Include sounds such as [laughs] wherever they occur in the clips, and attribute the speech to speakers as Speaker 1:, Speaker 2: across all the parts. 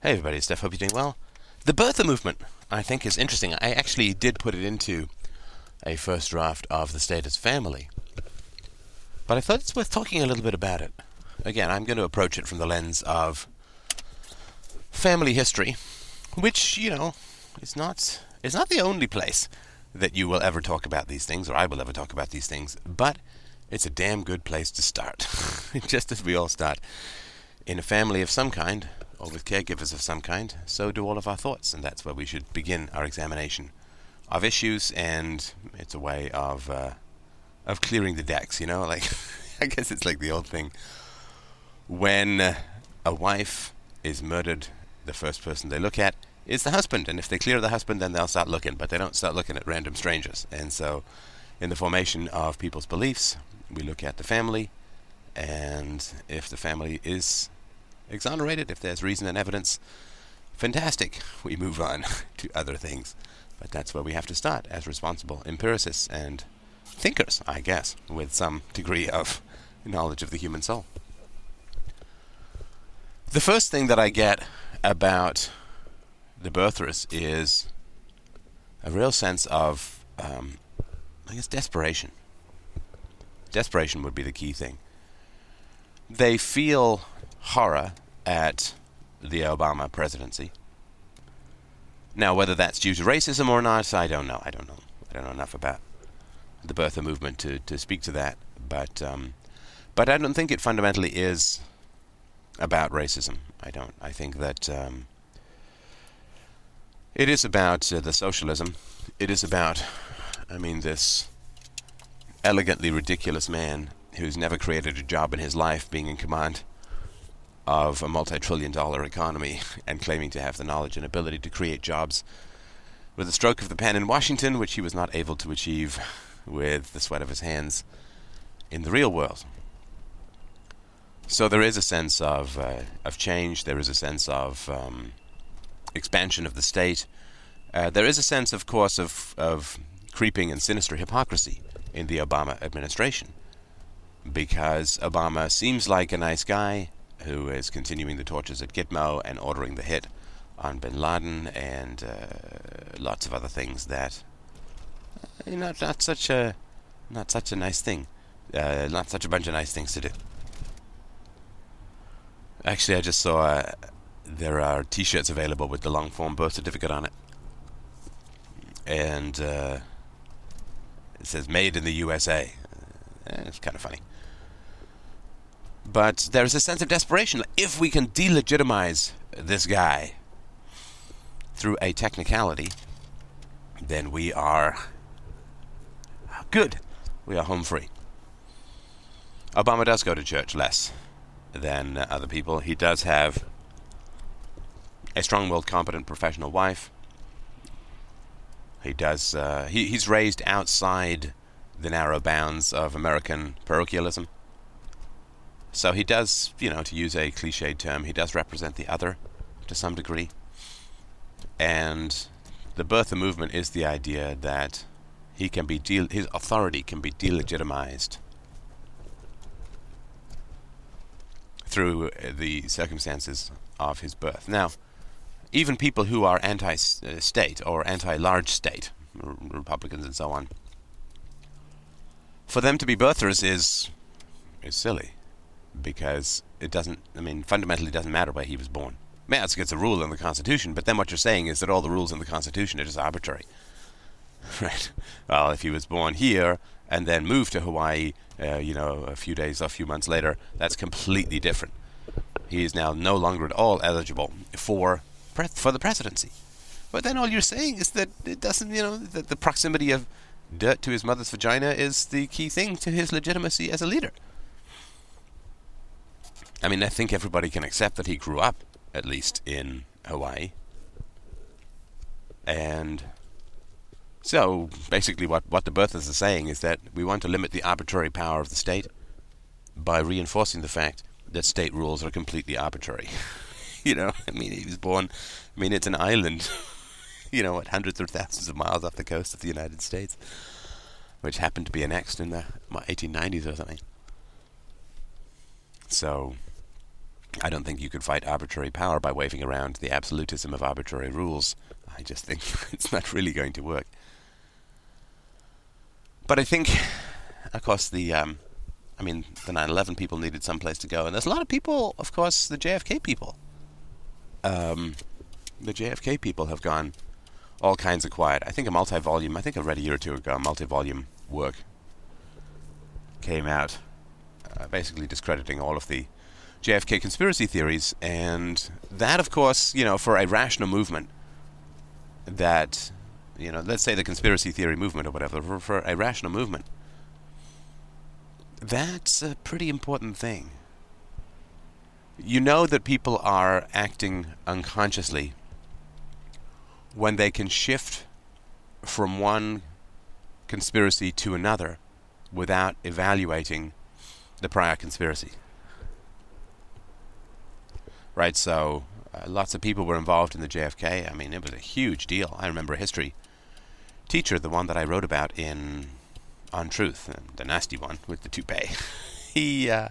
Speaker 1: Hey everybody, it's Steph. Hope you're doing well. The birther movement, I think, is interesting. I actually did put it into a first draft of the status family, but I thought it's worth talking a little bit about it. Again, I'm going to approach it from the lens of family history, which you know is not is not the only place that you will ever talk about these things, or I will ever talk about these things, but it's a damn good place to start. [laughs] Just as we all start in a family of some kind, or with caregivers of some kind, so do all of our thoughts, and that's where we should begin our examination of issues. And it's a way of uh, of clearing the decks, you know. [laughs] Like I guess it's like the old thing when uh, a wife is murdered, the first person they look at is the husband, and if they clear the husband, then they'll start looking, but they don't start looking at random strangers. And so, in the formation of people's beliefs, we look at the family, and if the family is exonerated, if there's reason and evidence, fantastic. We move on [laughs] to other things. But that's where we have to start as responsible empiricists and thinkers, I guess, with some degree of knowledge of the human soul. The first thing that I get about the birthers is a real sense of, um, I guess, desperation. Desperation would be the key thing. They feel horror at the Obama presidency. Now, whether that's due to racism or not, I don't know. I don't know. I don't know enough about the birther movement to, to speak to that. But um, but I don't think it fundamentally is about racism. I don't. I think that um, it is about uh, the socialism. It is about, I mean, this elegantly ridiculous man who's never created a job in his life being in command of a multi-trillion dollar economy and claiming to have the knowledge and ability to create jobs with a stroke of the pen in Washington, which he was not able to achieve with the sweat of his hands in the real world. So there is a sense of uh, of change. There is a sense of um, expansion of the state. Uh, there is a sense, of course, of of creeping and sinister hypocrisy in the Obama administration, because Obama seems like a nice guy who is continuing the tortures at Gitmo and ordering the hit on Bin Laden and uh, lots of other things that uh, not not such a not such a nice thing, uh, not such a bunch of nice things to do. Actually, I just saw uh, there are T-shirts available with the long form birth certificate on it, and uh, it says "Made in the USA." Uh, it's kind of funny, but there is a sense of desperation. If we can delegitimize this guy through a technicality, then we are good. We are home free. Obama does go to church less than other people. He does have a strong-willed, competent, professional wife. He does. Uh, he, he's raised outside the narrow bounds of American parochialism. So he does, you know, to use a cliched term, he does represent the other to some degree. And the birther movement is the idea that he can be de- his authority can be delegitimized through uh, the circumstances of his birth. Now, even people who are anti-state or anti-large state, Republicans and so on, for them to be birthers is is silly because it doesn't. I mean, fundamentally, doesn't matter where he was born. Man, it's a rule in the Constitution, but then what you're saying is that all the rules in the Constitution are just arbitrary. [laughs] Right. Well, if he was born here and then moved to Hawaii, uh, you know, a few days, or a few months later, that's completely different. He is now no longer at all eligible for pre- for the presidency. But then all you're saying is that it doesn't, you know, that the proximity of dirt to his mother's vagina is the key thing to his legitimacy as a leader. I mean, I think everybody can accept that he grew up, at least, in Hawaii. And so basically, what, what the birthers are saying is that we want to limit the arbitrary power of the state by reinforcing the fact that state rules are completely arbitrary. [laughs] you know, I mean, he was born, I mean, it's an island, [laughs] you know, what, hundreds or thousands of miles off the coast of the United States, which happened to be annexed in the 1890s or something. So, I don't think you could fight arbitrary power by waving around the absolutism of arbitrary rules. I just think [laughs] it's not really going to work. But I think, of course, the um, I mean, the 9/11 people needed some place to go, and there's a lot of people, of course, the JFK people. Um, the JFK people have gone all kinds of quiet. I think a multi-volume. I think I read a year or two ago a multi-volume work came out, uh, basically discrediting all of the JFK conspiracy theories, and that, of course, you know, for a rational movement that, you know, let's say the conspiracy theory movement or whatever, for, for a rational movement, that's a pretty important thing. You know that people are acting unconsciously when they can shift from one conspiracy to another without evaluating the prior conspiracy. Right, so uh, lots of people were involved in the JFK. I mean, it was a huge deal. I remember a history teacher, the one that I wrote about in On Truth, the nasty one with the toupee. [laughs] he uh,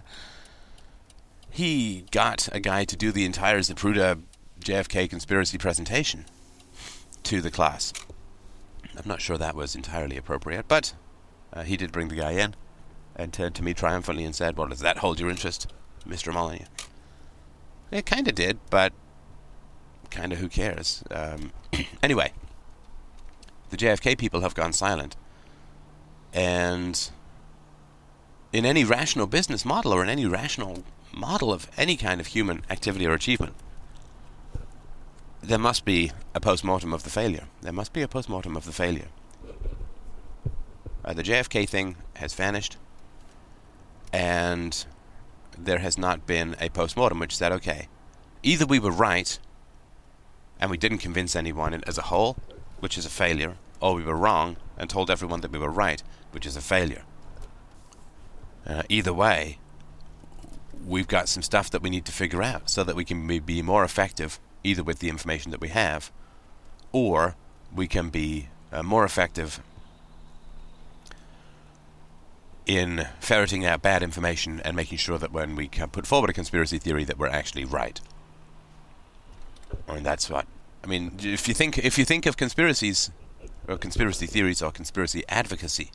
Speaker 1: he got a guy to do the entire Zapruder JFK conspiracy presentation to the class. I'm not sure that was entirely appropriate, but uh, he did bring the guy in and turned to me triumphantly and said, Well, does that hold your interest, Mr. Molyneux? It kind of did, but kind of who cares? Um, [clears throat] anyway, the JFK people have gone silent. And in any rational business model or in any rational model of any kind of human activity or achievement, there must be a post-mortem of the failure. There must be a post-mortem of the failure. Uh, the JFK thing has vanished, and there has not been a post-mortem which said, okay, either we were right and we didn't convince anyone as a whole, which is a failure, or we were wrong and told everyone that we were right, which is a failure. Uh, either way, we've got some stuff that we need to figure out so that we can be more effective either with the information that we have, or we can be uh, more effective in ferreting out bad information and making sure that when we put forward a conspiracy theory that we're actually right. I mean that's what I mean if you think if you think of conspiracies or conspiracy theories or conspiracy advocacy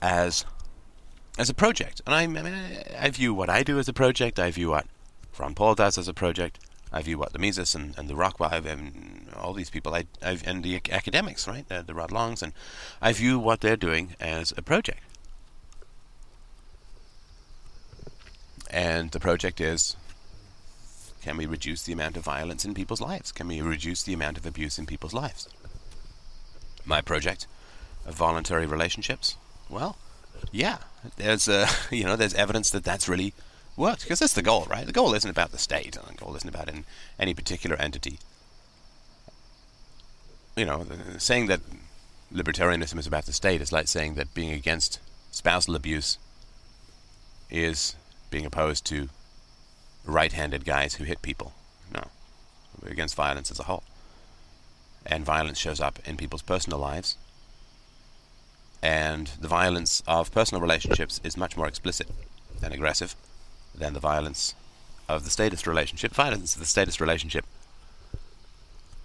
Speaker 1: as as a project and I, I mean I, I view what I do as a project I view what Ron Paul does as a project. I view what the Mises and, and the Rockwell and all these people, I, I, and the academics, right, the, the Rod Longs, and I view what they're doing as a project. And the project is can we reduce the amount of violence in people's lives? Can we reduce the amount of abuse in people's lives? My project of voluntary relationships? Well, yeah, there's uh, [laughs] you know there's evidence that that's really works because that's the goal, right? The goal isn't about the state. The goal isn't about in any particular entity. You know, saying that libertarianism is about the state is like saying that being against spousal abuse is being opposed to right-handed guys who hit people. No, we're against violence as a whole, and violence shows up in people's personal lives. And the violence of personal relationships is much more explicit and aggressive than the violence of the statist relationship. Violence of the statist relationship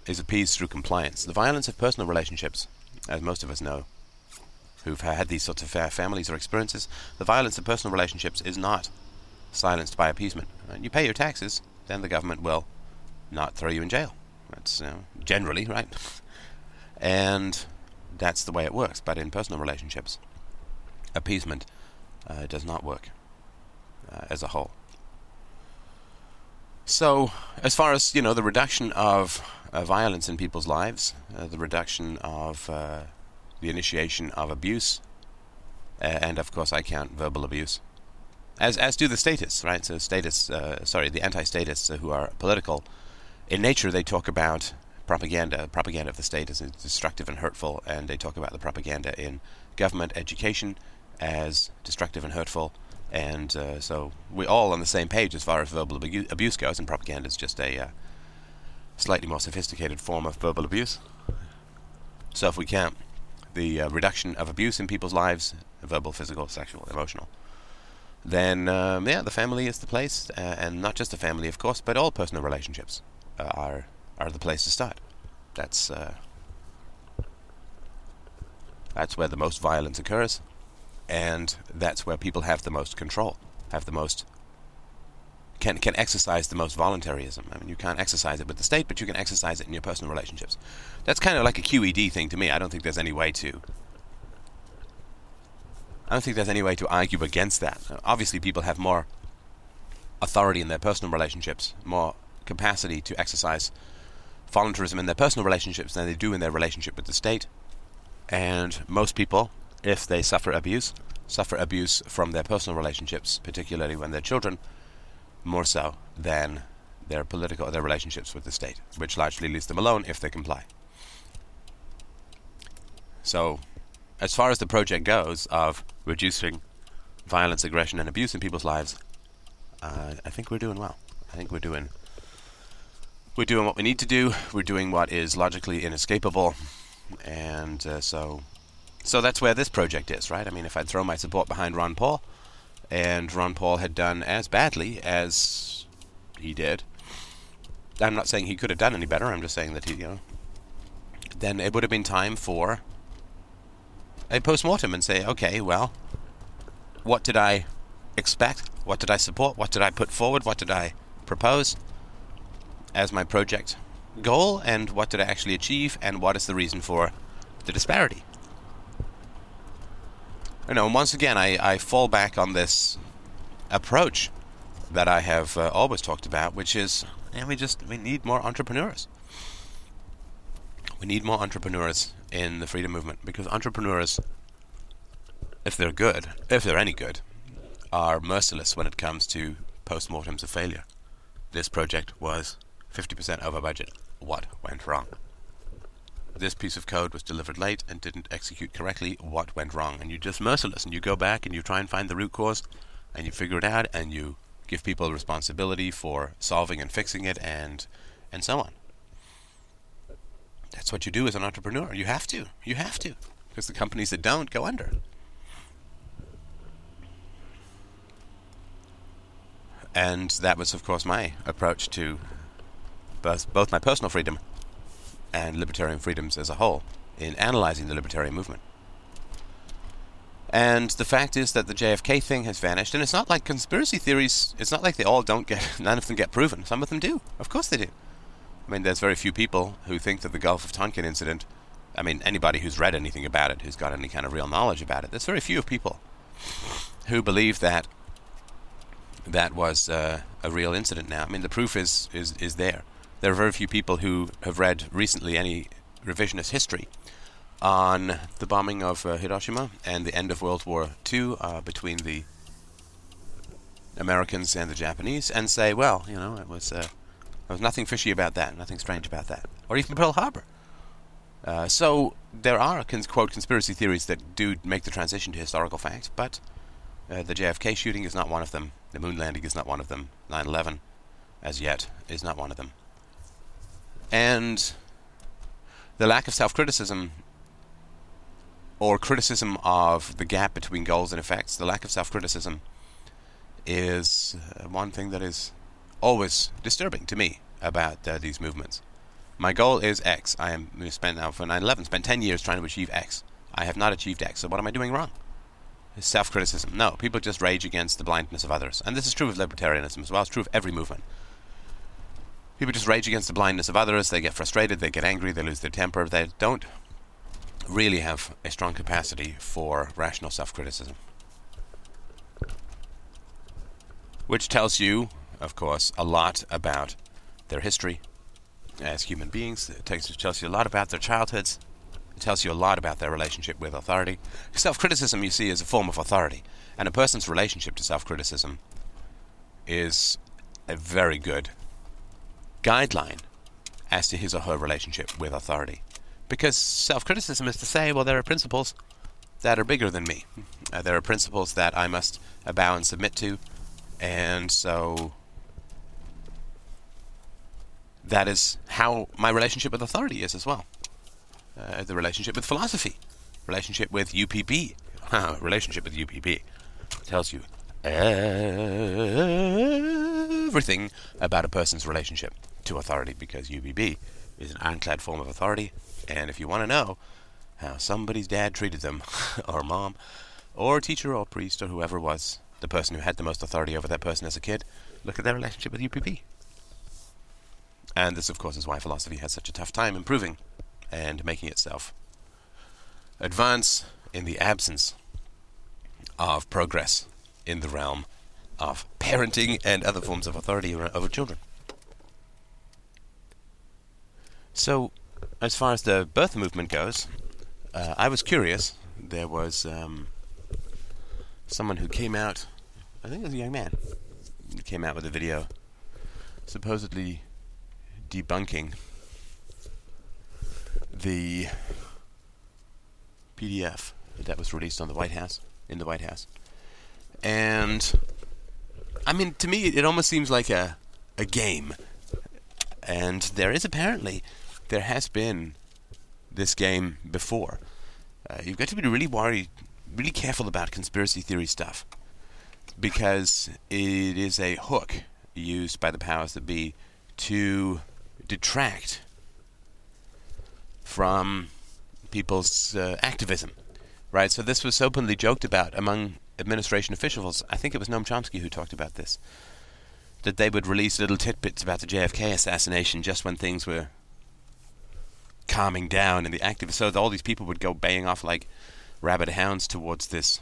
Speaker 1: is appeased through compliance. The violence of personal relationships, as most of us know, who've had these sorts of fair families or experiences, the violence of personal relationships is not silenced by appeasement. You pay your taxes, then the government will not throw you in jail. That's uh, generally right, and that's the way it works. But in personal relationships, appeasement uh, does not work uh, as a whole. So, as far as you know, the reduction of uh, violence in people's lives, uh, the reduction of uh, the initiation of abuse, and of course, I count verbal abuse, as as do the statists, right? So, statists, uh, sorry, the anti-statists who are political in nature, they talk about propaganda. Propaganda of the state is destructive and hurtful, and they talk about the propaganda in government education as destructive and hurtful and uh, so we're all on the same page as far as verbal abu- abuse goes, and propaganda is just a uh, slightly more sophisticated form of verbal abuse. So if we count the uh, reduction of abuse in people's lives, verbal, physical, sexual, emotional, then um, yeah, the family is the place, uh, and not just the family, of course, but all personal relationships uh, are are the place to start. That's uh, that's where the most violence occurs, and that's where people have the most control, have the most can can exercise the most voluntarism. I mean, you can't exercise it with the state, but you can exercise it in your personal relationships. That's kind of like a QED thing to me. I don't think there's any way to. I don't think there's any way to argue against that. Obviously, people have more authority in their personal relationships, more capacity to exercise voluntarism in their personal relationships than they do in their relationship with the state. And most people, if they suffer abuse, suffer abuse from their personal relationships, particularly when they're children, more so than their political or their relationships with the state, which largely leaves them alone if they comply. So, as far as the project goes of reducing violence, aggression, and abuse in people's lives, uh, I think we're doing well. I think we're doing we're doing what we need to do. We're doing what is logically inescapable, and uh, so so that's where this project is, right? I mean, if I'd throw my support behind Ron Paul, and Ron Paul had done as badly as he did, I'm not saying he could have done any better. I'm just saying that he, you know, then it would have been time for a post-mortem and say, okay, well, what did I expect? What did I support? What did I put forward? What did I propose as my project goal? And what did I actually achieve? And what is the reason for the disparity? You know, once again, I, I fall back on this approach that I have uh, always talked about, which is, and we just we need more entrepreneurs. We need more entrepreneurs in the freedom movement because entrepreneurs, if they're good, if they're any good, are merciless when it comes to postmortems of failure. This project was 50% over budget. What went wrong? This piece of code was delivered late and didn't execute correctly. What went wrong? And you're just merciless and you go back and you try and find the root cause and you figure it out and you give people responsibility for solving and fixing it and and so on. That's what you do as an entrepreneur. You have to. You have to. Because the companies that don't go under. And that was, of course, my approach to both, both my personal freedom and libertarian freedoms as a whole in analyzing the libertarian movement. And the fact is that the JFK thing has vanished, and it's not like conspiracy theories, it's not like they all don't get, [laughs] none of them get proven. Some of them do. Of course they do. I mean, there's very few people who think that the Gulf of Tonkin incident, I mean, anybody who's read anything about it, who's got any kind of real knowledge about it, there's very few people who believe that that was uh, a real incident now. I mean, the proof is, is, is there. There are very few people who have read recently any revisionist history on the bombing of uh, Hiroshima and the end of World War II uh, between the Americans and the Japanese and say, well, you know, it was uh, there was nothing fishy about that, nothing strange about that, or even Pearl Harbor. Uh, so there are cons- quote conspiracy theories that do make the transition to historical fact, but uh, the JFK shooting is not one of them. The moon landing is not one of them. 9/11, as yet, is not one of them. And the lack of self-criticism or criticism of the gap between goals and effects, the lack of self-criticism is uh, one thing that is always disturbing to me about uh, these movements. My goal is X. I am spent now for 9/11. Spent 10 years trying to achieve X. I have not achieved X. So what am I doing wrong? Self-criticism. No, people just rage against the blindness of others, and this is true of libertarianism as well. It's true of every movement. People just rage against the blindness of others. They get frustrated. They get angry. They lose their temper. They don't really have a strong capacity for rational self-criticism, which tells you of course, a lot about their history as human beings. It tells you a lot about their childhoods. It tells you a lot about their relationship with authority. Self criticism, you see, is a form of authority. And a person's relationship to self criticism is a very good guideline as to his or her relationship with authority. Because self criticism is to say, well, there are principles that are bigger than me. Uh, there are principles that I must bow and submit to. And so that is how my relationship with authority is as well. Uh, the relationship with philosophy, relationship with UPB, [laughs] relationship with UPB tells you everything about a person's relationship to authority because UPB is an ironclad form of authority. And if you want to know how somebody's dad treated them, [laughs] or mom, or teacher, or priest, or whoever was the person who had the most authority over that person as a kid, look at their relationship with UPB. And this, of course, is why philosophy has such a tough time improving and making itself advance in the absence of progress in the realm of parenting and other forms of authority over children. So, as far as the birth movement goes, uh, I was curious. There was um, someone who came out, I think it was a young man, came out with a video supposedly debunking the PDF that was released on the White House in the White House, and I mean, to me, it almost seems like a a game, and there is apparently there has been this game before. Uh, you've got to be really worried, really careful about conspiracy theory stuff because it is a hook used by the powers that be to detract from people's uh, activism, right? So this was openly joked about among administration officials. I think it was Noam Chomsky who talked about this. That they would release little tidbits about the JFK assassination just when things were calming down, and the activists. So all these people would go baying off like rabid hounds towards this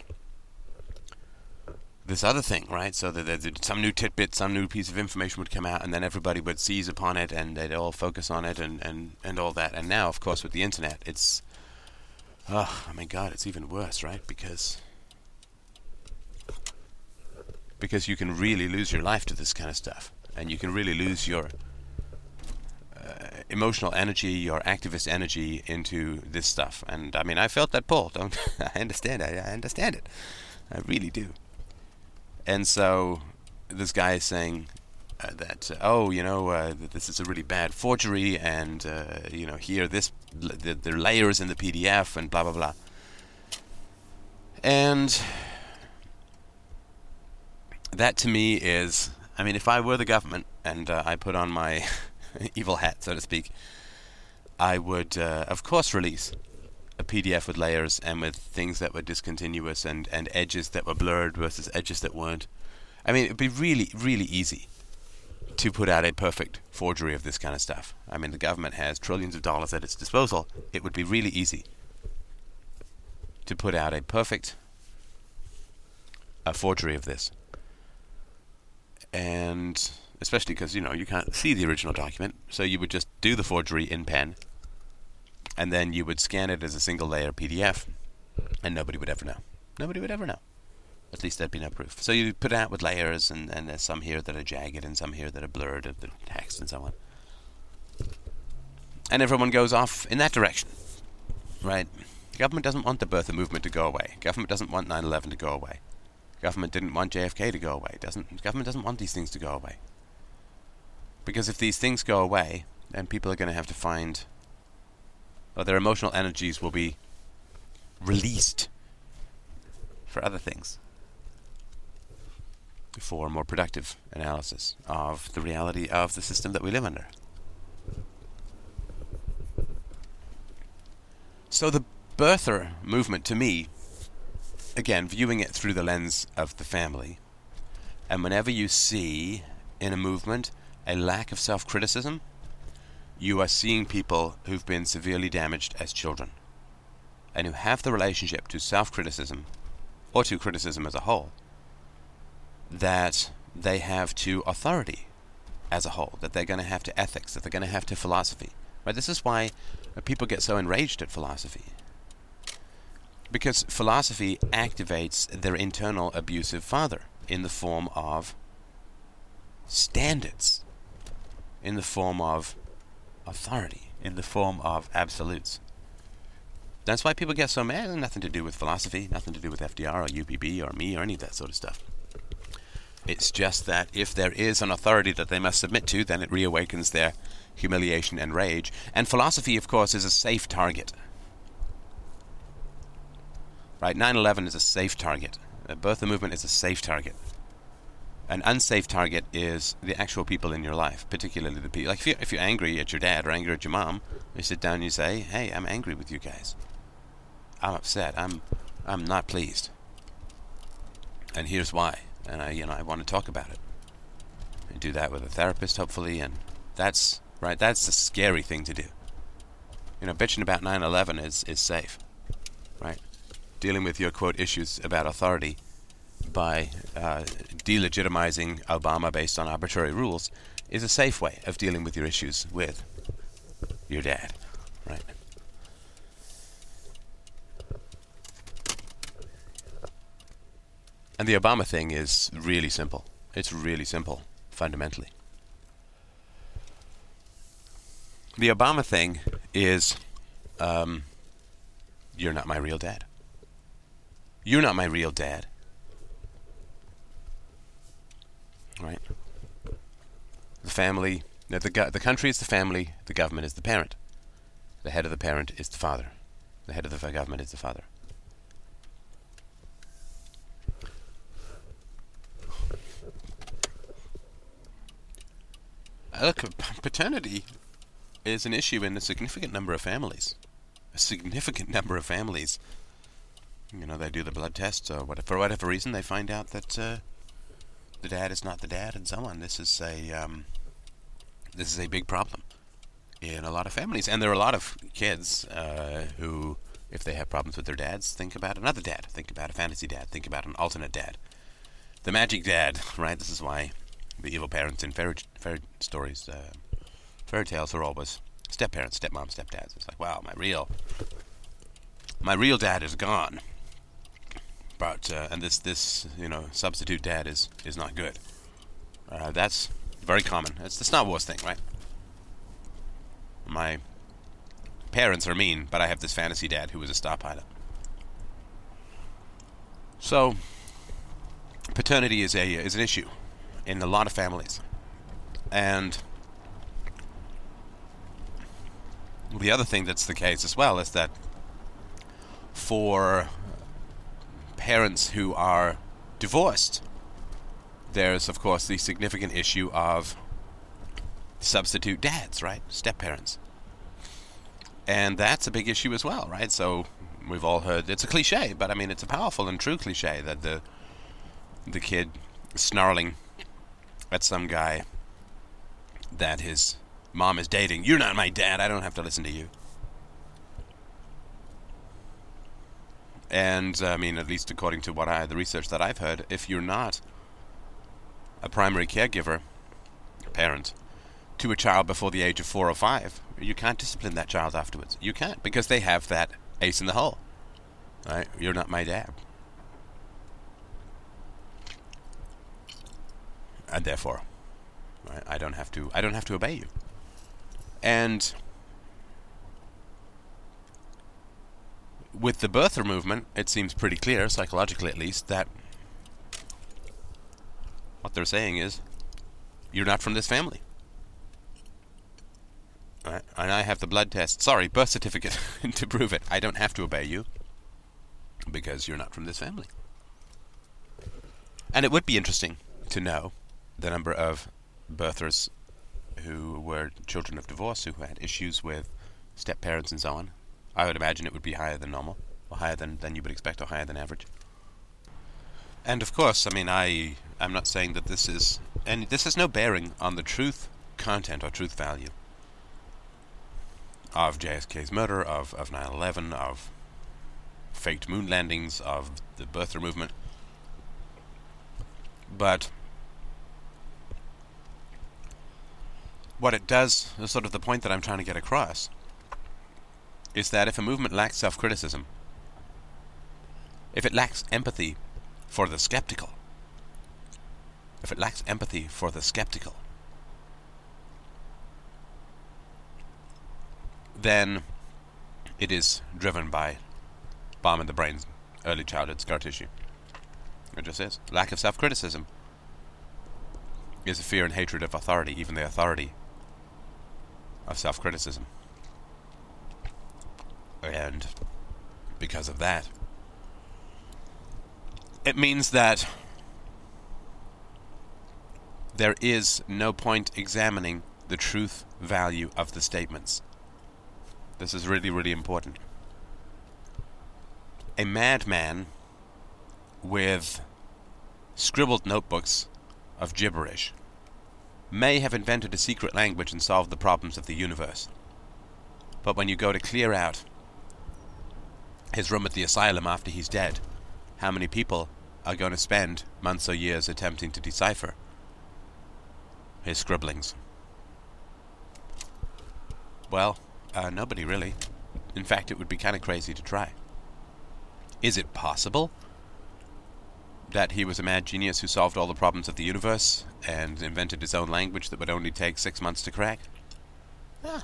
Speaker 1: this other thing, right? So that, some new tidbit, some new piece of information would come out, and then everybody would seize upon it, and they'd all focus on it, and, and, and all that. And now, of course, with the internet, it's oh, oh my God, it's even worse, right? Because because you can really lose your life to this kind of stuff, and you can really lose your emotional energy, your activist energy into this stuff. And I mean, I felt that pull. Don't [laughs] I understand? I, I understand it. I really do. And so this guy is saying uh, that uh, oh, you know, uh, this is a really bad forgery, and uh, you know, here this the, the layers in the PDF and blah blah blah. And that to me is, I mean, if I were the government and uh, I put on my [laughs] [laughs] evil hat, so to speak, I would, uh, of course, release a PDF with layers and with things that were discontinuous and, and edges that were blurred versus edges that weren't. I mean, it'd be really, really easy to put out a perfect forgery of this kind of stuff. I mean, the government has trillions of dollars at its disposal. It would be really easy to put out a perfect a forgery of this. And especially because, you know, you can't see the original document, so you would just do the forgery in pen and then you would scan it as a single layer PDF, and nobody would ever know. Nobody would ever know. At least there'd be no proof. So you put it out with layers, and, and there's some here that are jagged, and some here that are blurred, of the text, and so on. And everyone goes off in that direction, right? Government doesn't want the birther movement to go away. Government doesn't want 9/11 to go away. Government didn't want JFK to go away. Doesn't government doesn't want these things to go away. Because if these things go away, then people are going to have to find or their emotional energies will be released for other things, for more productive analysis of the reality of the system that we live under. So the birther movement, to me, again, viewing it through the lens of the family, and whenever you see in a movement a lack of self criticism, you are seeing people who've been severely damaged as children and who have the relationship to self criticism or to criticism as a whole that they have to authority as a whole, that they're going to have to ethics, that they're going to have to philosophy. Right? This is why people get so enraged at philosophy. Because philosophy activates their internal abusive father in the form of standards, in the form of authority in the form of absolutes. That's why people get so mad. Nothing to do with philosophy, nothing to do with FDR or UPB or me or any of that sort of stuff. It's just that if there is an authority that they must submit to, then it reawakens their humiliation and rage. And philosophy, of course, is a safe target. Right? 9 11 is a safe target. Uh, the birther movement is a safe target. An unsafe target is the actual people in your life, particularly the people. Like if, you, if you're angry at your dad or angry at your mom, you sit down and you say, "Hey, I'm angry with you guys. I'm upset. I'm, I'm not pleased. And here's why. And I, you know, I want to talk about it. And do that with a therapist, hopefully. And that's right. That's the scary thing to do. You know, bitching about 9/11 is is safe, right? Dealing with your quote issues about authority by uh, delegitimizing Obama based on arbitrary rules is a safe way of dealing with your issues with your dad, right? And the Obama thing is really simple. It's really simple, fundamentally. The Obama thing is um, you're not my real dad. You're not my real dad. Right? The family, the, the, the country is the family, the government is the parent. The head of the parent is the father. The head of the government is the father. Look, paternity is an issue in a significant number of families. A significant [laughs] number of families. You know, they do the blood tests, or whatever, for whatever reason, they find out that uh, the dad is not the dad, and so on. This is a um, this is a big problem in a lot of families, and there are a lot of kids uh, who, if they have problems with their dads, think about another dad, think about a fantasy dad, think about an alternate dad, the magic dad. [laughs] Right? This is why the evil parents in fairy fairy stories, uh, fairy tales are always step parents, stepmom, stepdads. It's like, wow, my real my real dad is gone but uh, and this this you know substitute dad is is not good. Uh, that's very common. It's the Star Wars thing, right? My parents are mean, but I have this fantasy dad who was a star pilot. So paternity is a is an issue in a lot of families, and the other thing that's the case as well is that for parents who are divorced, there's, of course, the significant issue of substitute dads, right? Step parents. And that's a big issue as well, right? So we've all heard it's a cliche, but I mean it's a powerful and true cliche that the the kid snarling at some guy that his mom is dating. You're not my dad. I don't have to listen to you. And I mean, at least according to what I the research that I've heard, if you're not a primary caregiver, parent, to a child before the age of four or five, you can't discipline that child afterwards. You can't because they have that ace in the hole. Right? You're not my dad. And therefore, right, I don't have to I don't have to obey you. And with the birther movement, it seems pretty clear, psychologically at least, that what they're saying is, you're not from this family. Right? And I have the blood test, sorry, birth certificate [laughs] to prove it. I don't have to obey you because you're not from this family. And it would be interesting to know the number of birthers who were children of divorce who had issues with step parents and so on, I would imagine it would be higher than normal, or higher than, than you would expect, or higher than average. And of course, I mean, I I'm not saying that this is, and this has no bearing on the truth content or truth value of JFK's murder, of, of 9-11, of faked moon landings, of the birther movement. But what it does, is sort of the point that I'm trying to get across, is that if a movement lacks self criticism, if it lacks empathy for the skeptical, if it lacks empathy for the skeptical, then it is driven by bomb in the brain's early childhood scar tissue. It just is. Lack of self criticism is a fear and hatred of authority, even the authority of self criticism. And because of that, it means that there is no point examining the truth value of the statements. This is really, really important. A madman with scribbled notebooks of gibberish may have invented a secret language and solved the problems of the universe. But when you go to clear out his room at the asylum after he's dead, how many people are going to spend months or years attempting to decipher his scribblings? Well, uh, nobody really. In fact, it would be kind of crazy to try. Is it possible that he was a mad genius who solved all the problems of the universe and invented his own language that would only take six months to crack? Yeah,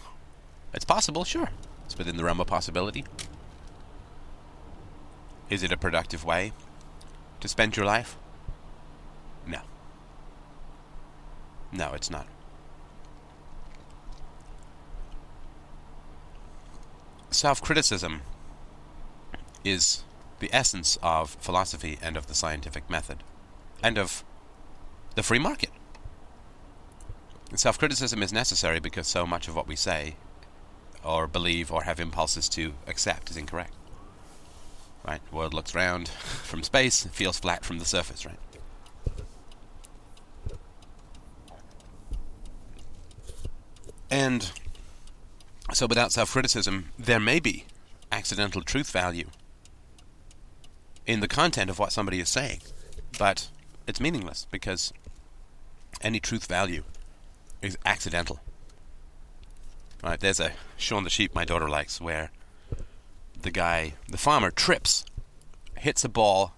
Speaker 1: it's possible, sure. It's within the realm of possibility. Is it a productive way to spend your life? No. No, it's not. Self criticism is the essence of philosophy and of the scientific method, and of the free market. Self criticism is necessary because so much of what we say, or believe, or have impulses to accept is incorrect. Right? The world looks round [laughs] from space, feels flat from the surface, right? And so without self criticism, there may be accidental truth value in the content of what somebody is saying, but it's meaningless because any truth value is accidental. Right, there's a Shaun the Sheep my daughter likes where the guy, the farmer, trips, hits a ball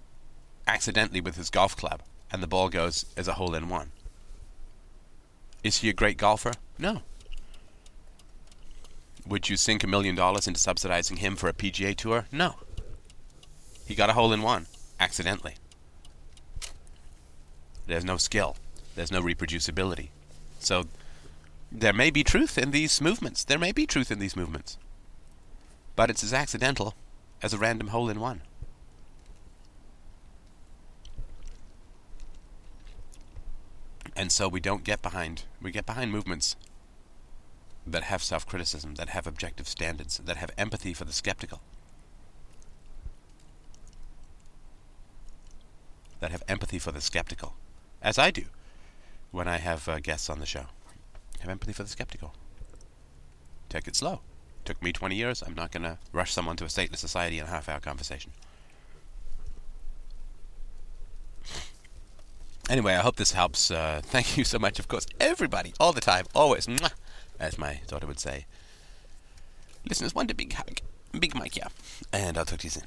Speaker 1: accidentally with his golf club, and the ball goes as a hole in one. Is he a great golfer? No. Would you sink a million dollars into subsidizing him for a PGA tour? No. He got a hole in one accidentally. There's no skill. There's no reproducibility. So there may be truth in these movements. There may be truth in these movements. But it's as accidental as a random hole in one. And so we don't get behind we get behind movements that have self-criticism, that have objective standards, that have empathy for the skeptical. that have empathy for the skeptical, as I do when I have uh, guests on the show. Have empathy for the skeptical. Take it slow. Took me 20 years. I'm not going to rush someone to a stateless society in a half hour conversation. Anyway, I hope this helps. Uh, [laughs] thank you so much, of course, everybody, all the time, always, mwah, as my daughter would say. Listeners, one big hug. Big Mike, yeah. And I'll talk to you soon.